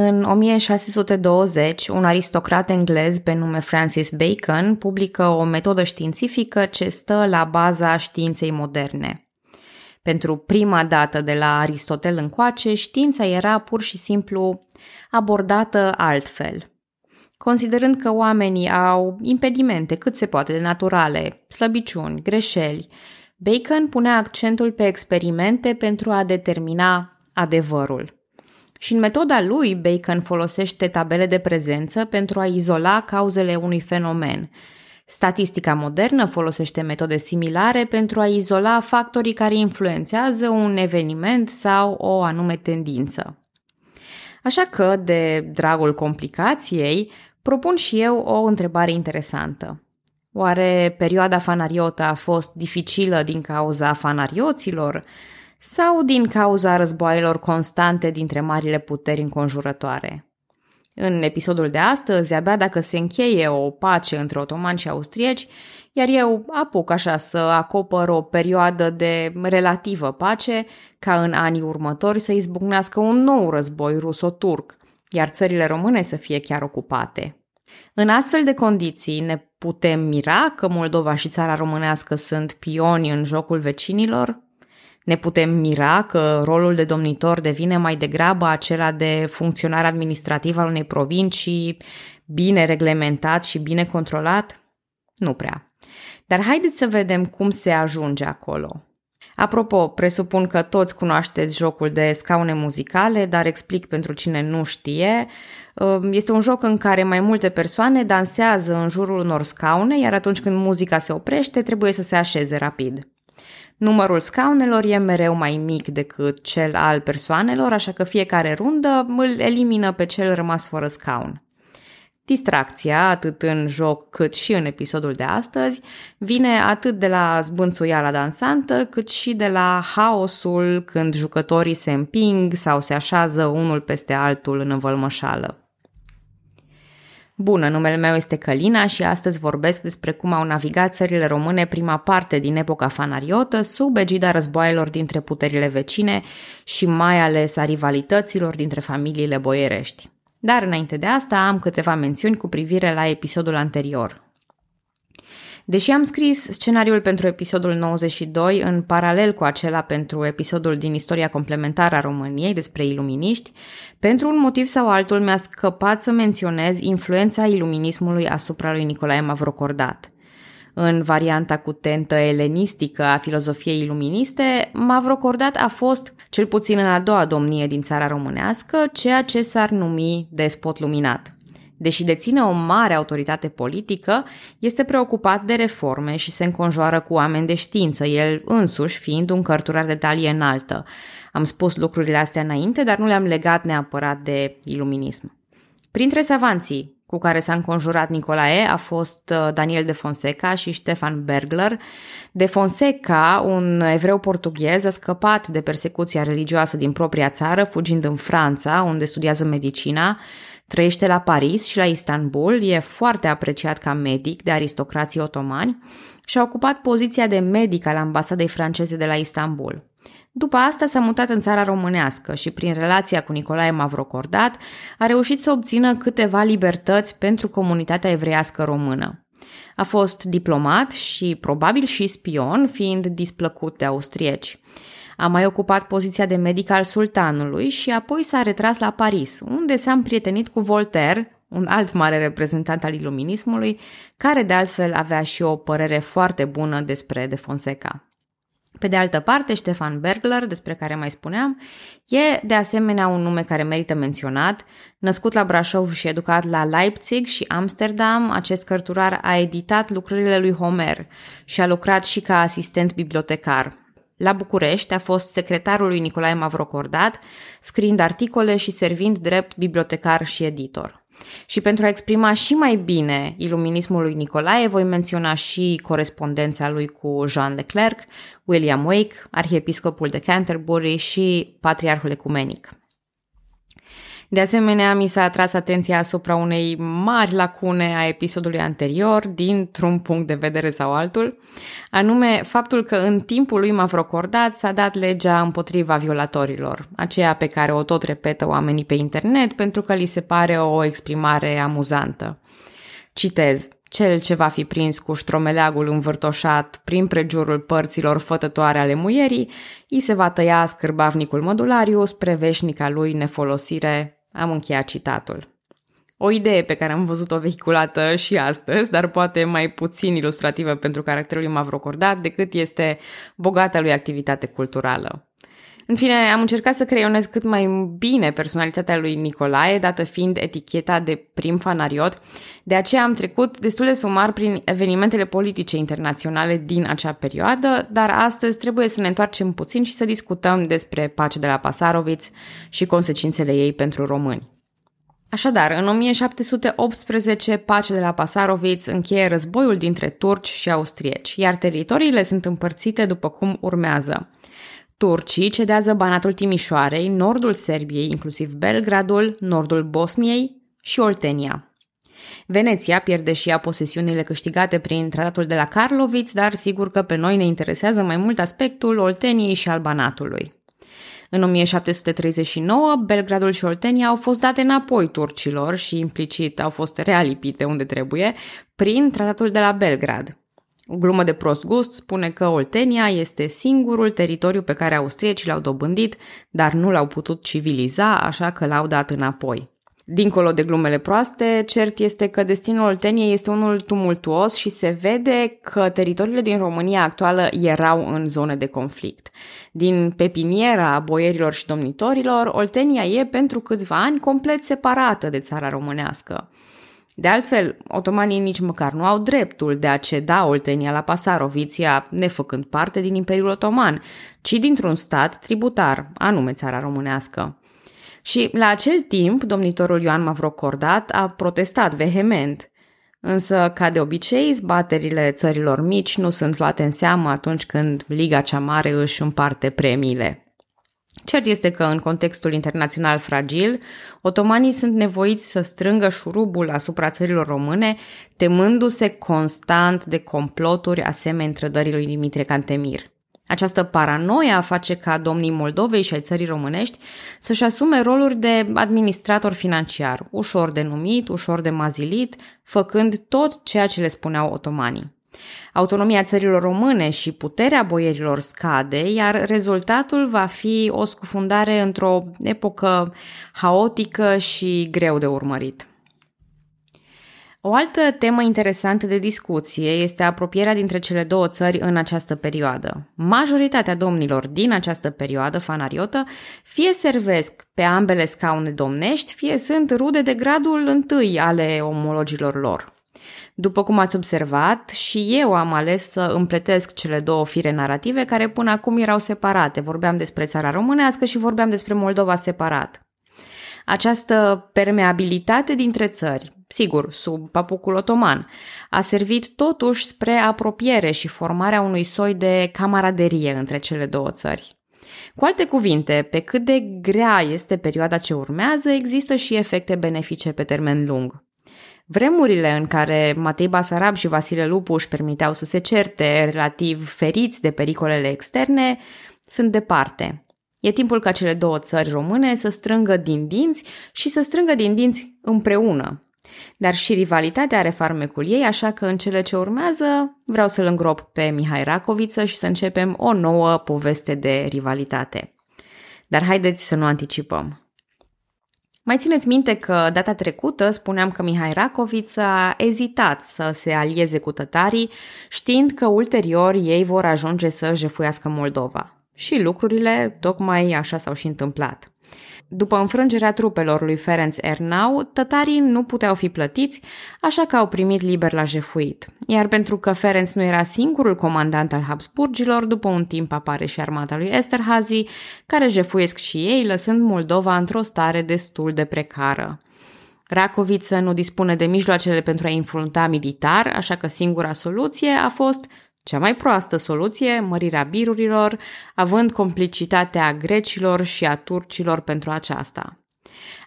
În 1620, un aristocrat englez pe nume Francis Bacon publică o metodă științifică ce stă la baza științei moderne. Pentru prima dată de la Aristotel încoace, știința era pur și simplu abordată altfel. Considerând că oamenii au impedimente cât se poate de naturale, slăbiciuni, greșeli, Bacon punea accentul pe experimente pentru a determina adevărul. Și în metoda lui, Bacon folosește tabele de prezență pentru a izola cauzele unui fenomen. Statistica modernă folosește metode similare pentru a izola factorii care influențează un eveniment sau o anume tendință. Așa că, de dragul complicației, propun și eu o întrebare interesantă. Oare perioada fanariotă a fost dificilă din cauza fanarioților? Sau din cauza războaielor constante dintre marile puteri înconjurătoare. În episodul de astăzi, abia dacă se încheie o pace între otomani și austrieci, iar eu apuc așa să acopăr o perioadă de relativă pace, ca în anii următori să izbucnească un nou război ruso-turc, iar țările române să fie chiar ocupate. În astfel de condiții ne putem mira că Moldova și țara românească sunt pioni în jocul vecinilor? Ne putem mira că rolul de domnitor devine mai degrabă acela de funcționar administrativ al unei provincii, bine reglementat și bine controlat? Nu prea. Dar haideți să vedem cum se ajunge acolo. Apropo, presupun că toți cunoașteți jocul de scaune muzicale, dar explic pentru cine nu știe. Este un joc în care mai multe persoane dansează în jurul unor scaune, iar atunci când muzica se oprește, trebuie să se așeze rapid. Numărul scaunelor e mereu mai mic decât cel al persoanelor, așa că fiecare rundă îl elimină pe cel rămas fără scaun. Distracția, atât în joc cât și în episodul de astăzi, vine atât de la zbânțuiala dansantă, cât și de la haosul când jucătorii se împing sau se așează unul peste altul în învălmășală. Bună, numele meu este Călina și astăzi vorbesc despre cum au navigat țările române prima parte din epoca fanariotă sub egida războaielor dintre puterile vecine și mai ales a rivalităților dintre familiile boierești. Dar înainte de asta am câteva mențiuni cu privire la episodul anterior, Deși am scris scenariul pentru episodul 92 în paralel cu acela pentru episodul din istoria complementară a României despre iluminiști, pentru un motiv sau altul mi-a scăpat să menționez influența iluminismului asupra lui Nicolae Mavrocordat. În varianta cu tentă elenistică a filozofiei iluministe, Mavrocordat a fost, cel puțin în a doua domnie din țara românească, ceea ce s-ar numi despot luminat – deși deține o mare autoritate politică, este preocupat de reforme și se înconjoară cu oameni de știință, el însuși fiind un cărturar de talie înaltă. Am spus lucrurile astea înainte, dar nu le-am legat neapărat de iluminism. Printre savanții cu care s-a înconjurat Nicolae a fost uh, Daniel de Fonseca și Stefan Bergler. De Fonseca, un evreu portughez, a scăpat de persecuția religioasă din propria țară, fugind în Franța, unde studiază medicina, Trăiește la Paris și la Istanbul, e foarte apreciat ca medic de aristocrații otomani și a ocupat poziția de medic al ambasadei franceze de la Istanbul. După asta s-a mutat în țara românească și prin relația cu Nicolae Mavrocordat a reușit să obțină câteva libertăți pentru comunitatea evreiască română. A fost diplomat și probabil și spion, fiind displăcut de austrieci. A mai ocupat poziția de medic al sultanului și apoi s-a retras la Paris, unde s-a împrietenit cu Voltaire, un alt mare reprezentant al iluminismului, care de altfel avea și o părere foarte bună despre de Fonseca. Pe de altă parte, Stefan Bergler, despre care mai spuneam, e de asemenea un nume care merită menționat. Născut la Brașov și educat la Leipzig și Amsterdam, acest cărturar a editat lucrările lui Homer și a lucrat și ca asistent bibliotecar. La București a fost secretarul lui Nicolae Mavrocordat, scriind articole și servind drept bibliotecar și editor. Și pentru a exprima și mai bine iluminismul lui Nicolae, voi menționa și corespondența lui cu Jean Leclerc, William Wake, arhiepiscopul de Canterbury și patriarhul ecumenic. De asemenea, mi s-a atras atenția asupra unei mari lacune a episodului anterior, dintr-un punct de vedere sau altul, anume faptul că în timpul lui Mavrocordat s-a dat legea împotriva violatorilor, aceea pe care o tot repetă oamenii pe internet pentru că li se pare o exprimare amuzantă. Citez, cel ce va fi prins cu ștromeleagul învârtoșat prin prejurul părților fătătoare ale muierii, îi se va tăia scârbavnicul modulariu spre veșnica lui nefolosire am încheiat citatul. O idee pe care am văzut-o vehiculată și astăzi, dar poate mai puțin ilustrativă pentru caracterul lui Mavrocordat decât este bogata lui activitate culturală. În fine, am încercat să creionez cât mai bine personalitatea lui Nicolae, dată fiind eticheta de prim fanariot, de aceea am trecut destul de sumar prin evenimentele politice internaționale din acea perioadă, dar astăzi trebuie să ne întoarcem puțin și să discutăm despre pacea de la Pasaroviț și consecințele ei pentru români. Așadar, în 1718, pacea de la Pasaroviț încheie războiul dintre turci și austrieci, iar teritoriile sunt împărțite după cum urmează. Turcii cedează Banatul Timișoarei, nordul Serbiei, inclusiv Belgradul, nordul Bosniei și Oltenia. Veneția pierde și ea posesiunile câștigate prin tratatul de la Karloviț, dar sigur că pe noi ne interesează mai mult aspectul Olteniei și al Banatului. În 1739, Belgradul și Oltenia au fost date înapoi turcilor și implicit au fost realipite unde trebuie prin tratatul de la Belgrad. O glumă de prost gust spune că Oltenia este singurul teritoriu pe care austriecii l-au dobândit, dar nu l-au putut civiliza, așa că l-au dat înapoi. Dincolo de glumele proaste, cert este că destinul Olteniei este unul tumultuos și se vede că teritoriile din România actuală erau în zone de conflict. Din pepiniera boierilor și domnitorilor, Oltenia e pentru câțiva ani complet separată de țara românească. De altfel, otomanii nici măcar nu au dreptul de a ceda Oltenia la Pasaroviția, nefăcând parte din Imperiul Otoman, ci dintr-un stat tributar, anume țara românească. Și la acel timp, domnitorul Ioan Mavrocordat a protestat vehement. Însă, ca de obicei, zbaterile țărilor mici nu sunt luate în seamă atunci când Liga cea Mare își împarte premiile. Cert este că, în contextul internațional fragil, otomanii sunt nevoiți să strângă șurubul asupra țărilor române, temându-se constant de comploturi asemenea trădării lui Dimitrie Cantemir. Această paranoia face ca domnii Moldovei și ai țării românești să-și asume roluri de administrator financiar, ușor de numit, ușor de mazilit, făcând tot ceea ce le spuneau otomanii. Autonomia țărilor române și puterea boierilor scade, iar rezultatul va fi o scufundare într-o epocă haotică și greu de urmărit. O altă temă interesantă de discuție este apropierea dintre cele două țări în această perioadă. Majoritatea domnilor din această perioadă fanariotă fie servesc pe ambele scaune domnești, fie sunt rude de gradul întâi ale omologilor lor. După cum ați observat, și eu am ales să împletesc cele două fire narrative care până acum erau separate. Vorbeam despre țara românească și vorbeam despre Moldova separat. Această permeabilitate dintre țări, sigur, sub papucul otoman, a servit totuși spre apropiere și formarea unui soi de camaraderie între cele două țări. Cu alte cuvinte, pe cât de grea este perioada ce urmează, există și efecte benefice pe termen lung. Vremurile în care Matei Basarab și Vasile Lupu își permiteau să se certe relativ feriți de pericolele externe sunt departe. E timpul ca cele două țări române să strângă din dinți și să strângă din dinți împreună. Dar și rivalitatea are farmecul ei, așa că în cele ce urmează vreau să-l îngrop pe Mihai Racoviță și să începem o nouă poveste de rivalitate. Dar haideți să nu anticipăm. Mai țineți minte că data trecută spuneam că Mihai Racoviț a ezitat să se alieze cu tătarii, știind că ulterior ei vor ajunge să jefuiască Moldova. Și lucrurile tocmai așa s-au și întâmplat. După înfrângerea trupelor lui Ferenc Ernau, tătarii nu puteau fi plătiți, așa că au primit liber la jefuit. Iar pentru că Ferenc nu era singurul comandant al Habsburgilor, după un timp apare și armata lui Esterhazy, care jefuiesc și ei, lăsând Moldova într-o stare destul de precară. Racoviță nu dispune de mijloacele pentru a infrunta militar, așa că singura soluție a fost cea mai proastă soluție, mărirea birurilor, având complicitatea grecilor și a turcilor pentru aceasta.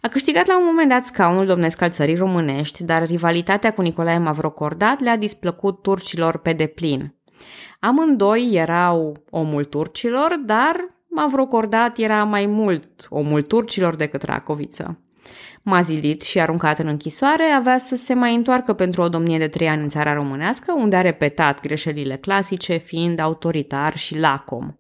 A câștigat la un moment dat scaunul domnesc al țării românești, dar rivalitatea cu Nicolae Mavrocordat le-a displăcut turcilor pe deplin. Amândoi erau omul turcilor, dar Mavrocordat era mai mult omul turcilor decât Racoviță. Mazilit și aruncat în închisoare, avea să se mai întoarcă pentru o domnie de trei ani în țara românească, unde a repetat greșelile clasice, fiind autoritar și lacom.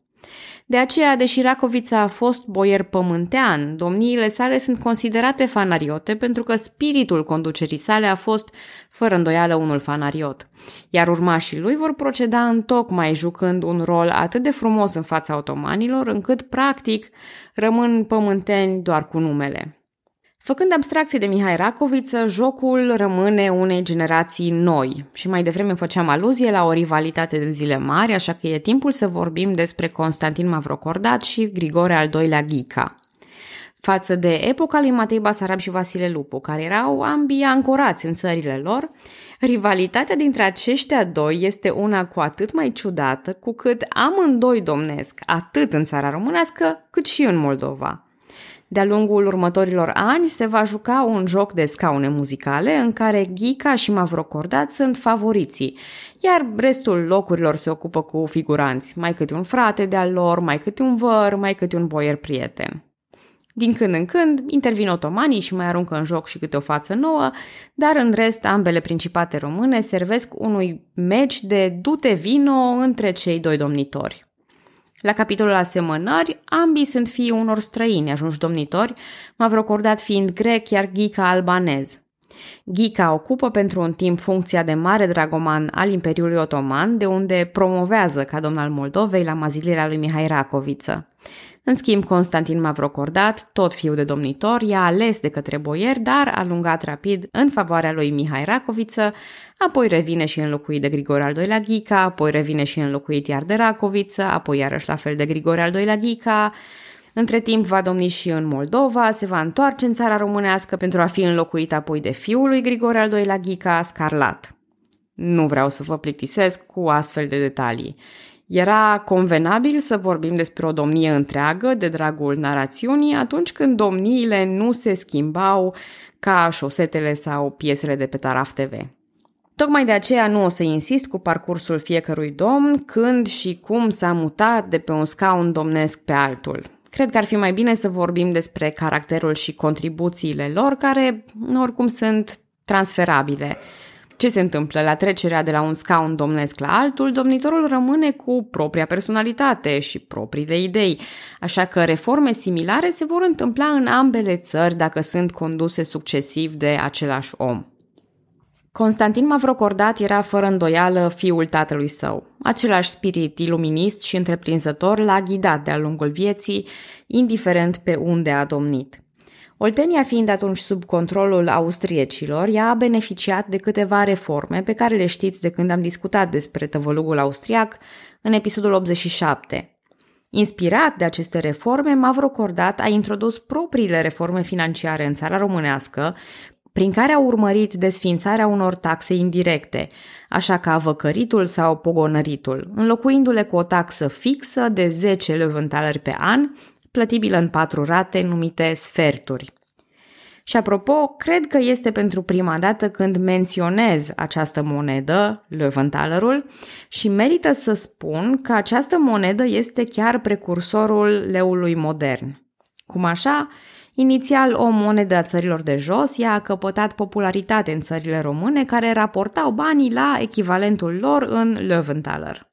De aceea, deși Racovița a fost boier pământean, domniile sale sunt considerate fanariote pentru că spiritul conducerii sale a fost, fără îndoială, unul fanariot. Iar urmașii lui vor proceda în tocmai jucând un rol atât de frumos în fața otomanilor, încât, practic, rămân pământeni doar cu numele. Făcând abstracție de Mihai Racoviță, jocul rămâne unei generații noi și mai devreme făceam aluzie la o rivalitate de zile mari, așa că e timpul să vorbim despre Constantin Mavrocordat și Grigore al II-lea Ghica. Față de epoca lui Matei Basarab și Vasile Lupu, care erau ambii ancorați în țările lor, rivalitatea dintre aceștia doi este una cu atât mai ciudată, cu cât amândoi domnesc atât în țara românească cât și în Moldova. De-a lungul următorilor ani se va juca un joc de scaune muzicale în care Ghica și Mavrocordat sunt favoriții, iar restul locurilor se ocupă cu figuranți, mai câte un frate de-al lor, mai câte un văr, mai câte un boier prieten. Din când în când intervin otomanii și mai aruncă în joc și câte o față nouă, dar în rest ambele principate române servesc unui meci de dute vino între cei doi domnitori. La capitolul asemănări, ambii sunt fii unor străini ajunși domnitori, Mavrocordat fiind grec, iar Ghica albanez. Ghica ocupă pentru un timp funcția de mare dragoman al Imperiului Otoman, de unde promovează ca domn al Moldovei la mazilirea lui Mihai Racoviță. În schimb, Constantin Mavrocordat, tot fiu de domnitor, i-a ales de către boier, dar a lungat rapid în favoarea lui Mihai Racoviță, apoi revine și înlocuit de Grigore al II-lea Ghica, apoi revine și înlocuit iar de Racoviță, apoi iarăși la fel de Grigore al II-lea Ghica, între timp va domni și în Moldova, se va întoarce în țara românească pentru a fi înlocuit apoi de fiul lui Grigore al II-lea Ghica, Scarlat. Nu vreau să vă plictisesc cu astfel de detalii. Era convenabil să vorbim despre o domnie întreagă de dragul narațiunii atunci când domniile nu se schimbau ca șosetele sau piesele de pe Taraf TV. Tocmai de aceea nu o să insist cu parcursul fiecărui domn, când și cum s-a mutat de pe un scaun domnesc pe altul. Cred că ar fi mai bine să vorbim despre caracterul și contribuțiile lor, care oricum sunt transferabile. Ce se întâmplă la trecerea de la un scaun domnesc la altul? Domnitorul rămâne cu propria personalitate și propriile idei, așa că reforme similare se vor întâmpla în ambele țări dacă sunt conduse succesiv de același om. Constantin Mavrocordat era fără îndoială fiul tatălui său. Același spirit iluminist și întreprinzător l-a ghidat de-a lungul vieții, indiferent pe unde a domnit. Oltenia fiind atunci sub controlul austriecilor, ea a beneficiat de câteva reforme pe care le știți de când am discutat despre tăvălugul austriac în episodul 87. Inspirat de aceste reforme, Mavrocordat a introdus propriile reforme financiare în țara românească, prin care a urmărit desfințarea unor taxe indirecte, așa ca văcăritul sau pogonăritul, înlocuindu-le cu o taxă fixă de 10 levântaleri pe an plătibilă în patru rate numite sferturi. Și apropo, cred că este pentru prima dată când menționez această monedă, Löwenthalerul, și merită să spun că această monedă este chiar precursorul leului modern. Cum așa, inițial o monedă a țărilor de jos, ea a căpătat popularitate în țările române care raportau banii la echivalentul lor în Löwenthaler.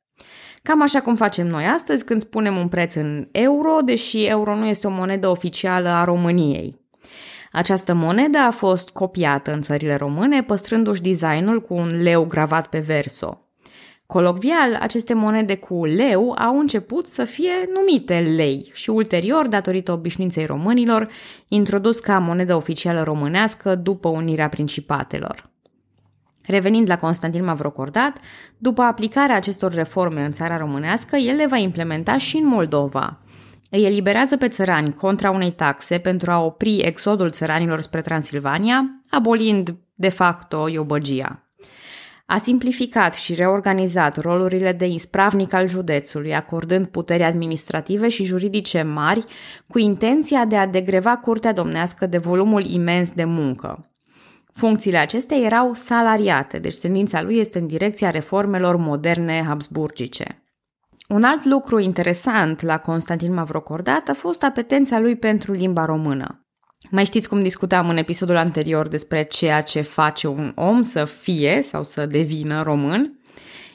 Cam așa cum facem noi astăzi când spunem un preț în euro, deși euro nu este o monedă oficială a României. Această monedă a fost copiată în țările române, păstrându-și designul cu un leu gravat pe verso. Colocvial, aceste monede cu leu au început să fie numite lei și ulterior, datorită obișnuinței românilor, introdus ca monedă oficială românească după unirea principatelor. Revenind la Constantin Mavrocordat, după aplicarea acestor reforme în țara românească, el le va implementa și în Moldova. Îi eliberează pe țărani contra unei taxe pentru a opri exodul țăranilor spre Transilvania, abolind de facto iobăgia. A simplificat și reorganizat rolurile de ispravnic al județului, acordând puteri administrative și juridice mari, cu intenția de a degreva curtea domnească de volumul imens de muncă. Funcțiile acestea erau salariate, deci tendința lui este în direcția reformelor moderne habsburgice. Un alt lucru interesant la Constantin Mavrocordat a fost apetența lui pentru limba română. Mai știți cum discutam în episodul anterior despre ceea ce face un om să fie sau să devină român?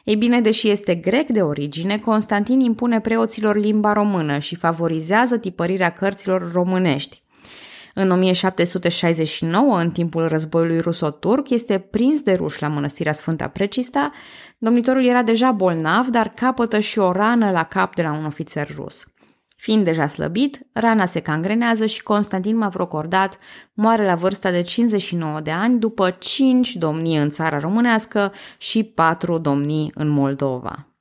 Ei bine, deși este grec de origine, Constantin impune preoților limba română și favorizează tipărirea cărților românești. În 1769, în timpul războiului ruso-turc, este prins de ruși la mănăstirea Sfânta Precista. Domnitorul era deja bolnav, dar capătă și o rană la cap de la un ofițer rus. Fiind deja slăbit, rana se cangrenează și Constantin Mavrocordat moare la vârsta de 59 de ani după 5 domnii în țara românească și 4 domnii în Moldova.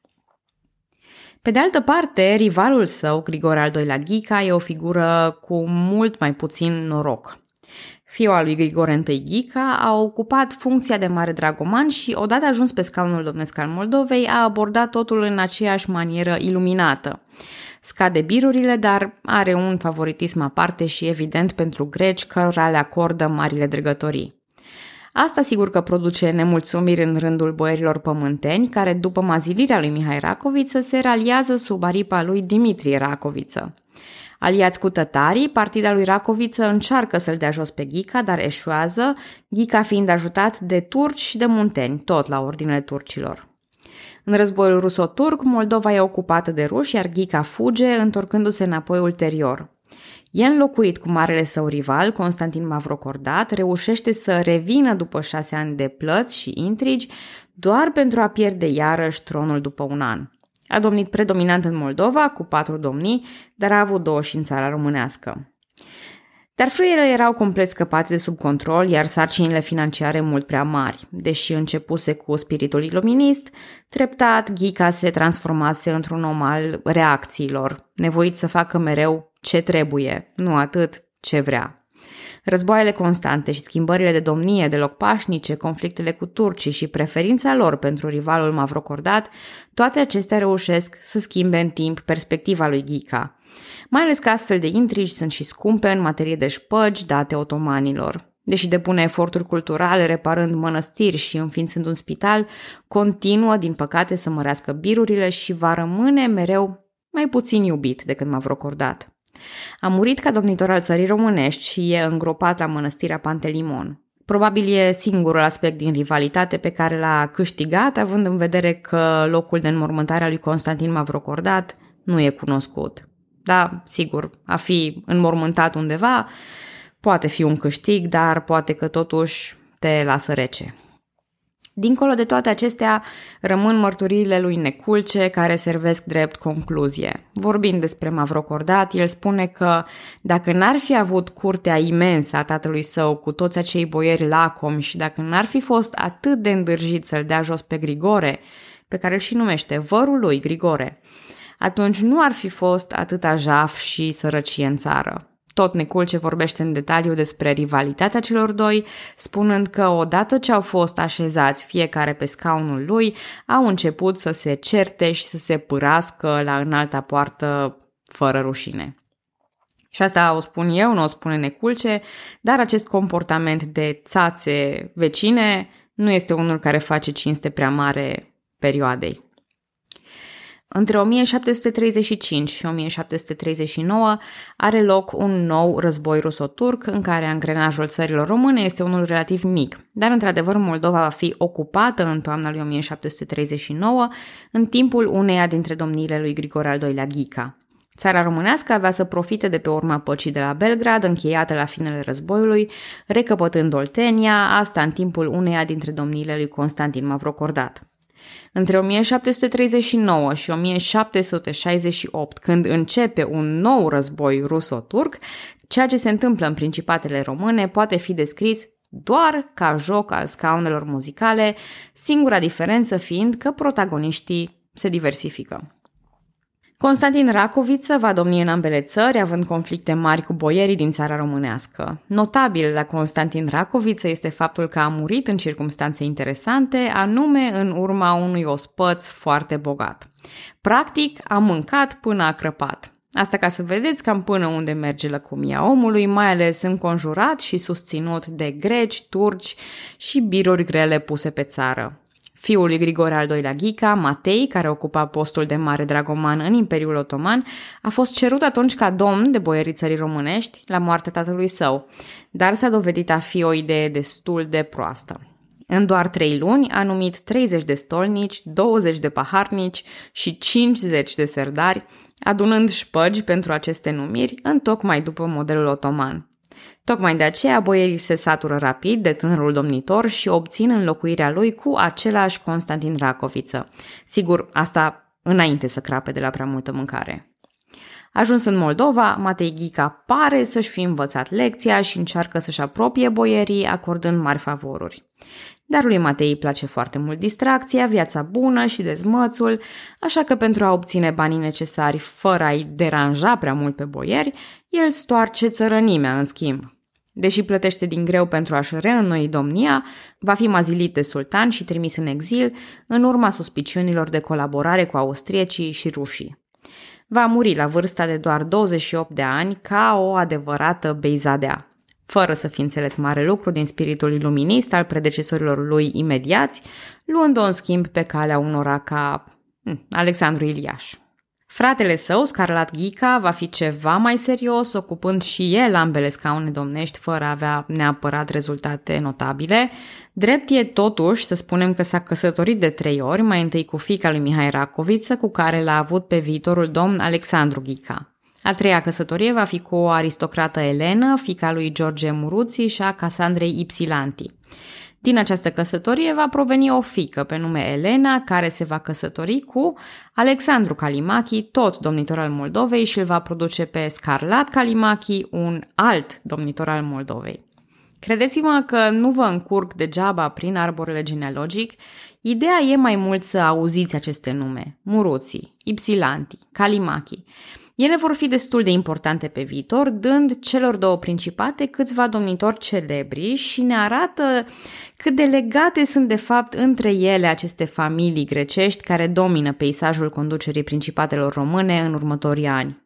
Pe de altă parte, rivalul său, Grigore al II-lea Ghica, e o figură cu mult mai puțin noroc. Fiul al lui Grigore I Ghica a ocupat funcția de mare dragoman și, odată ajuns pe scaunul domnesc al Moldovei, a abordat totul în aceeași manieră iluminată. Scade birurile, dar are un favoritism aparte și evident pentru greci cărora le acordă marile dregătorii. Asta sigur că produce nemulțumiri în rândul boierilor pământeni, care după mazilirea lui Mihai Racoviță se raliază sub aripa lui Dimitrie Racoviță. Aliați cu tătarii, partida lui Racoviță încearcă să-l dea jos pe Ghica, dar eșuează, Ghica fiind ajutat de turci și de munteni, tot la ordinele turcilor. În războiul ruso-turc, Moldova e ocupată de ruși, iar Ghica fuge, întorcându-se înapoi ulterior. E înlocuit cu marele său rival, Constantin Mavrocordat, reușește să revină după șase ani de plăți și intrigi, doar pentru a pierde iarăși tronul după un an. A domnit predominant în Moldova, cu patru domnii, dar a avut două și în țara românească. Dar frâiele erau complet scăpate de sub control, iar sarcinile financiare mult prea mari. Deși începuse cu spiritul iluminist, treptat Ghica se transformase într-un om al reacțiilor, nevoit să facă mereu ce trebuie, nu atât ce vrea. Războaiele constante și schimbările de domnie deloc pașnice, conflictele cu turcii și preferința lor pentru rivalul Mavrocordat, toate acestea reușesc să schimbe în timp perspectiva lui Ghica – mai ales că astfel de intrigi sunt și scumpe în materie de șpăgi date otomanilor. Deși depune eforturi culturale reparând mănăstiri și înființând un spital, continuă, din păcate, să mărească birurile și va rămâne mereu mai puțin iubit decât m-a vrocordat. A murit ca domnitor al țării românești și e îngropat la mănăstirea Pantelimon. Probabil e singurul aspect din rivalitate pe care l-a câștigat, având în vedere că locul de înmormântare a lui Constantin Mavrocordat nu e cunoscut. Da, sigur, a fi înmormântat undeva poate fi un câștig, dar poate că totuși te lasă rece. Dincolo de toate acestea, rămân mărturiile lui Neculce care servesc drept concluzie. Vorbind despre Mavrocordat, el spune că dacă n-ar fi avut curtea imensă a tatălui său cu toți acei boieri lacomi și dacă n-ar fi fost atât de îndârjit să-l dea jos pe Grigore, pe care îl și numește vărul lui Grigore, atunci nu ar fi fost atâta jaf și sărăcie în țară. Tot Neculce vorbește în detaliu despre rivalitatea celor doi, spunând că odată ce au fost așezați fiecare pe scaunul lui, au început să se certe și să se pârască la înalta poartă fără rușine. Și asta o spun eu, nu o spune Neculce, dar acest comportament de țațe vecine nu este unul care face cinste prea mare perioadei. Între 1735 și 1739 are loc un nou război ruso-turc în care angrenajul țărilor române este unul relativ mic, dar într-adevăr Moldova va fi ocupată în toamna lui 1739 în timpul uneia dintre domniile lui Grigore al II-lea Ghica. Țara românească avea să profite de pe urma păcii de la Belgrad, încheiată la finele războiului, recăpătând Oltenia, asta în timpul uneia dintre domniile lui Constantin Mavrocordat. Între 1739 și 1768, când începe un nou război ruso-turc, ceea ce se întâmplă în principatele române poate fi descris doar ca joc al scaunelor muzicale, singura diferență fiind că protagoniștii se diversifică. Constantin Racoviță va domni în ambele țări, având conflicte mari cu boierii din țara românească. Notabil la Constantin Racoviță este faptul că a murit în circunstanțe interesante, anume în urma unui ospăț foarte bogat. Practic, a mâncat până a crăpat. Asta ca să vedeți cam până unde merge lăcomia omului, mai ales înconjurat și susținut de greci, turci și biruri grele puse pe țară. Fiul lui Grigore al II-lea Ghica, Matei, care ocupa postul de mare dragoman în Imperiul Otoman, a fost cerut atunci ca domn de boierii țării românești la moartea tatălui său, dar s-a dovedit a fi o idee destul de proastă. În doar trei luni a numit 30 de stolnici, 20 de paharnici și 50 de serdari, adunând șpăgi pentru aceste numiri, întocmai după modelul otoman. Tocmai de aceea boierii se satură rapid de tânărul domnitor și obțin înlocuirea lui cu același Constantin Racoviță. Sigur, asta înainte să crape de la prea multă mâncare. Ajuns în Moldova, Matei Ghica pare să-și fi învățat lecția și încearcă să-și apropie boierii, acordând mari favoruri. Dar lui Matei îi place foarte mult distracția, viața bună și dezmățul, așa că pentru a obține banii necesari fără a-i deranja prea mult pe boieri, el stoarce țărănimea în schimb. Deși plătește din greu pentru a-și reînnoi domnia, va fi mazilit de sultan și trimis în exil în urma suspiciunilor de colaborare cu austriecii și rușii. Va muri la vârsta de doar 28 de ani ca o adevărată beizadea fără să fi înțeles mare lucru din spiritul iluminist al predecesorilor lui imediați, luând-o în schimb pe calea unora ca hm, Alexandru Iliaș. Fratele său, Scarlat Ghica, va fi ceva mai serios, ocupând și el ambele scaune domnești fără a avea neapărat rezultate notabile. Drept e totuși să spunem că s-a căsătorit de trei ori, mai întâi cu fica lui Mihai Racoviță, cu care l-a avut pe viitorul domn Alexandru Ghica. A treia căsătorie va fi cu o aristocrată Elena, fica lui George Muruții și a Casandrei Ipsilanti. Din această căsătorie va proveni o fică pe nume Elena, care se va căsători cu Alexandru Calimachi, tot domnitor al Moldovei, și îl va produce pe Scarlat Calimachi, un alt domnitor al Moldovei. Credeți-mă că nu vă încurc degeaba prin arborele genealogic, ideea e mai mult să auziți aceste nume, Muruții, Ipsilanti, Calimachi, ele vor fi destul de importante pe viitor, dând celor două principate câțiva domnitori celebri și ne arată cât de legate sunt de fapt între ele aceste familii grecești care domină peisajul conducerii principatelor române în următorii ani.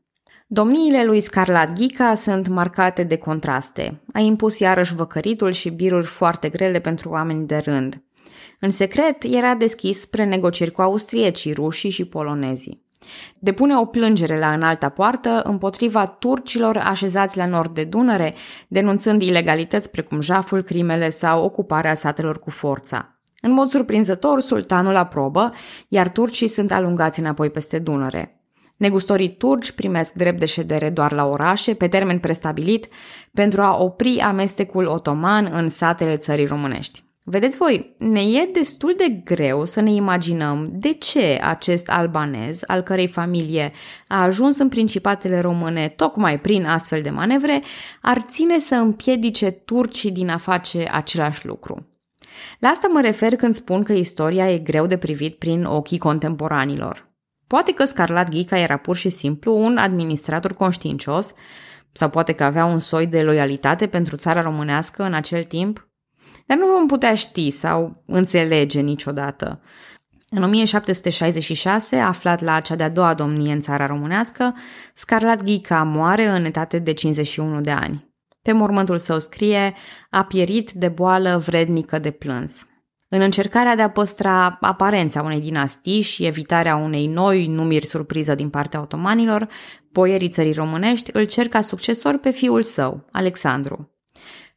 Domniile lui Scarlat Ghica sunt marcate de contraste. A impus iarăși văcăritul și biruri foarte grele pentru oameni de rând. În secret, era deschis spre negocieri cu austriecii, rușii și polonezii. Depune o plângere la înalta poartă împotriva turcilor așezați la nord de Dunăre, denunțând ilegalități precum jaful, crimele sau ocuparea satelor cu forța. În mod surprinzător, sultanul aprobă, iar turcii sunt alungați înapoi peste Dunăre. Negustorii turci primesc drept de ședere doar la orașe, pe termen prestabilit, pentru a opri amestecul otoman în satele țării românești. Vedeți voi, ne e destul de greu să ne imaginăm de ce acest albanez, al cărei familie a ajuns în principatele române tocmai prin astfel de manevre, ar ține să împiedice turcii din a face același lucru. La asta mă refer când spun că istoria e greu de privit prin ochii contemporanilor. Poate că Scarlat Ghica era pur și simplu un administrator conștiincios, sau poate că avea un soi de loialitate pentru țara românească în acel timp, dar nu vom putea ști sau înțelege niciodată. În 1766, aflat la cea de-a doua domnie în țara românească, Scarlat Ghica moare în etate de 51 de ani. Pe mormântul său scrie, a pierit de boală vrednică de plâns. În încercarea de a păstra aparența unei dinastii și evitarea unei noi numiri surpriză din partea otomanilor, boierii țării românești îl cer ca succesor pe fiul său, Alexandru.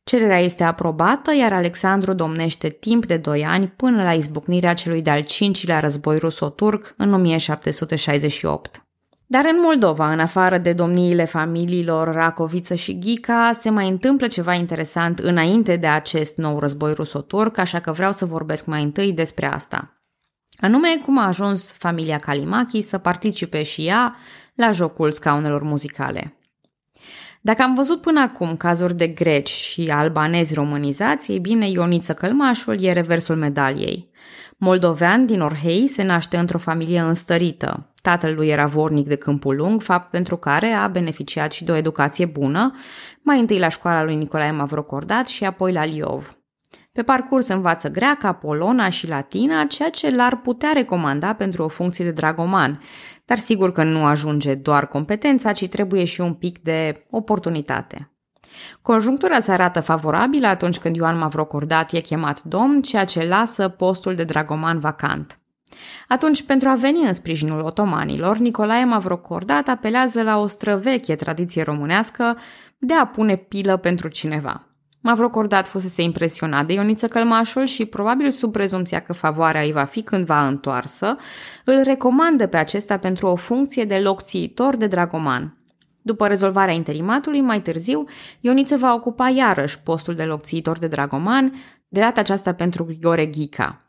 Cererea este aprobată, iar Alexandru domnește timp de 2 ani până la izbucnirea celui de-al cincilea război ruso-turc în 1768. Dar în Moldova, în afară de domniile familiilor Racoviță și Ghica, se mai întâmplă ceva interesant înainte de acest nou război ruso-turc, așa că vreau să vorbesc mai întâi despre asta. Anume cum a ajuns familia Kalimachi să participe și ea la jocul scaunelor muzicale. Dacă am văzut până acum cazuri de greci și albanezi românizați, ei bine, Ioniță Călmașul e reversul medaliei. Moldovean din Orhei se naște într-o familie înstărită. Tatăl lui era vornic de Câmpul Lung, fapt pentru care a beneficiat și de o educație bună, mai întâi la școala lui Nicolae Mavrocordat și apoi la Liov. Pe parcurs învață greaca, polona și latina, ceea ce l-ar putea recomanda pentru o funcție de dragoman, dar sigur că nu ajunge doar competența, ci trebuie și un pic de oportunitate. Conjunctura se arată favorabilă atunci când Ioan Mavrocordat e chemat domn, ceea ce lasă postul de dragoman vacant. Atunci, pentru a veni în sprijinul otomanilor, Nicolae Mavrocordat apelează la o străveche tradiție românească de a pune pilă pentru cineva. Mavrocordat fusese impresionat de Ioniță Călmașul și, probabil sub prezumția că favoarea îi va fi cândva întoarsă, îl recomandă pe acesta pentru o funcție de locțiitor de dragoman. După rezolvarea interimatului, mai târziu, Ioniță va ocupa iarăși postul de locțiitor de dragoman, de data aceasta pentru Grigore Ghica.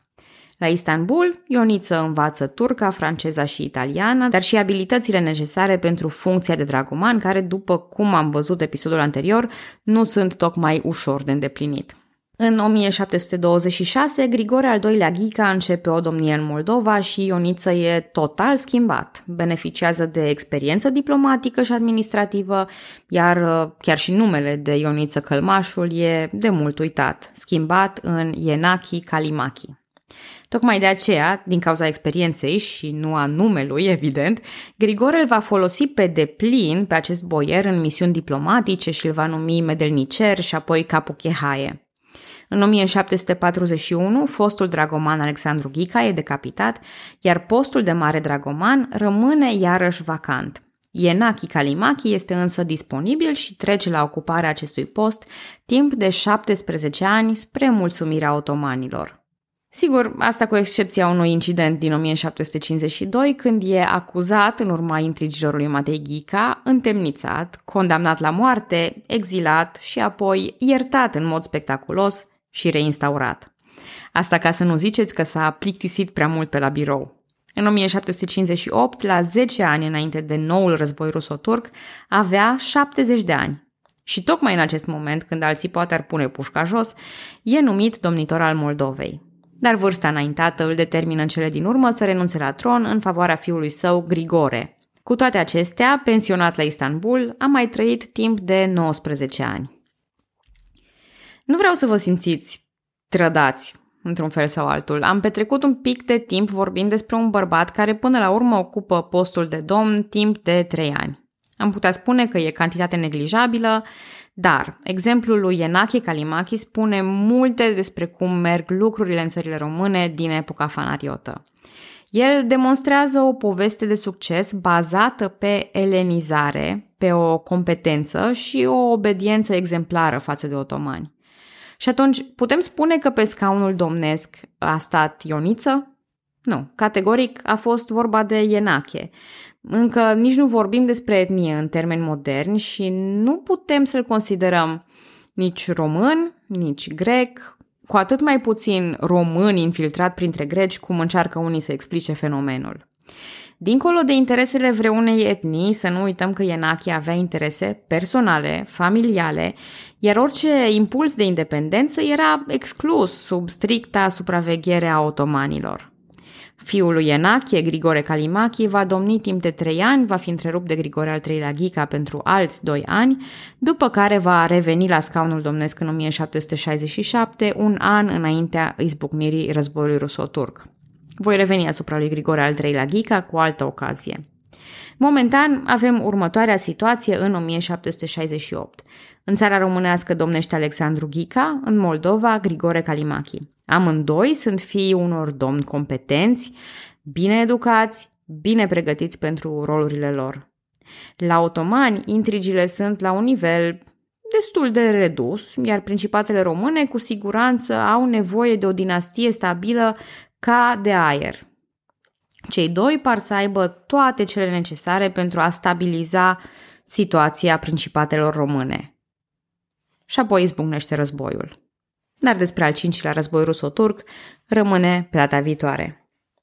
La Istanbul, Ioniță învață turca, franceza și italiana, dar și abilitățile necesare pentru funcția de dragoman, care, după cum am văzut episodul anterior, nu sunt tocmai ușor de îndeplinit. În 1726, Grigore al II-lea Ghica începe o domnie în Moldova și Ioniță e total schimbat. Beneficiază de experiență diplomatică și administrativă, iar uh, chiar și numele de Ioniță Călmașul e de mult uitat, schimbat în Ienaki Kalimaki. Tocmai de aceea, din cauza experienței și nu a numelui, evident, Grigore îl va folosi pe deplin pe acest boier în misiuni diplomatice și îl va numi medelnicer și apoi capuchehaie. În 1741, fostul dragoman Alexandru Ghica e decapitat, iar postul de mare dragoman rămâne iarăși vacant. Ienaki Kalimaki este însă disponibil și trece la ocuparea acestui post timp de 17 ani spre mulțumirea otomanilor. Sigur, asta cu excepția unui incident din 1752, când e acuzat în urma intrigilor lui Matei Ghica, întemnițat, condamnat la moarte, exilat și apoi iertat în mod spectaculos și reinstaurat. Asta ca să nu ziceți că s-a plictisit prea mult pe la birou. În 1758, la 10 ani înainte de noul război ruso-turc, avea 70 de ani. Și tocmai în acest moment, când alții poate ar pune pușca jos, e numit domnitor al Moldovei dar vârsta înaintată îl determină în cele din urmă să renunțe la tron în favoarea fiului său, Grigore. Cu toate acestea, pensionat la Istanbul, a mai trăit timp de 19 ani. Nu vreau să vă simțiți trădați, într-un fel sau altul. Am petrecut un pic de timp vorbind despre un bărbat care până la urmă ocupă postul de domn timp de 3 ani. Am putea spune că e cantitate neglijabilă, dar exemplul lui Enaki Kalimaki spune multe despre cum merg lucrurile în țările române din epoca fanariotă. El demonstrează o poveste de succes bazată pe elenizare, pe o competență și o obediență exemplară față de otomani. Și atunci, putem spune că pe scaunul domnesc a stat Ioniță? Nu, categoric a fost vorba de Ienache, încă nici nu vorbim despre etnie în termeni moderni și nu putem să-l considerăm nici român, nici grec, cu atât mai puțin român infiltrat printre greci, cum încearcă unii să explice fenomenul. Dincolo de interesele vreunei etnii, să nu uităm că Ienachi avea interese personale, familiale, iar orice impuls de independență era exclus sub stricta supraveghere a otomanilor. Fiul lui Enachie, Grigore Calimachi, va domni timp de trei ani, va fi întrerupt de Grigore al III-lea Ghica pentru alți doi ani, după care va reveni la scaunul domnesc în 1767, un an înaintea izbucnirii războiului ruso-turc. Voi reveni asupra lui Grigore al III-lea Ghica cu altă ocazie. Momentan avem următoarea situație în 1768. În țara românească domnește Alexandru Ghica, în Moldova Grigore Calimachi. Amândoi sunt fiii unor domni competenți, bine educați, bine pregătiți pentru rolurile lor. La otomani, intrigile sunt la un nivel destul de redus, iar principatele române cu siguranță au nevoie de o dinastie stabilă ca de aer. Cei doi par să aibă toate cele necesare pentru a stabiliza situația principatelor române. Și apoi izbucnește războiul. Dar despre al cincilea război ruso-turc rămâne pe data viitoare.